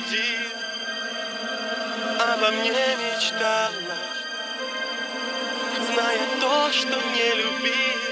груди Обо мне мечтала Зная то, что не любила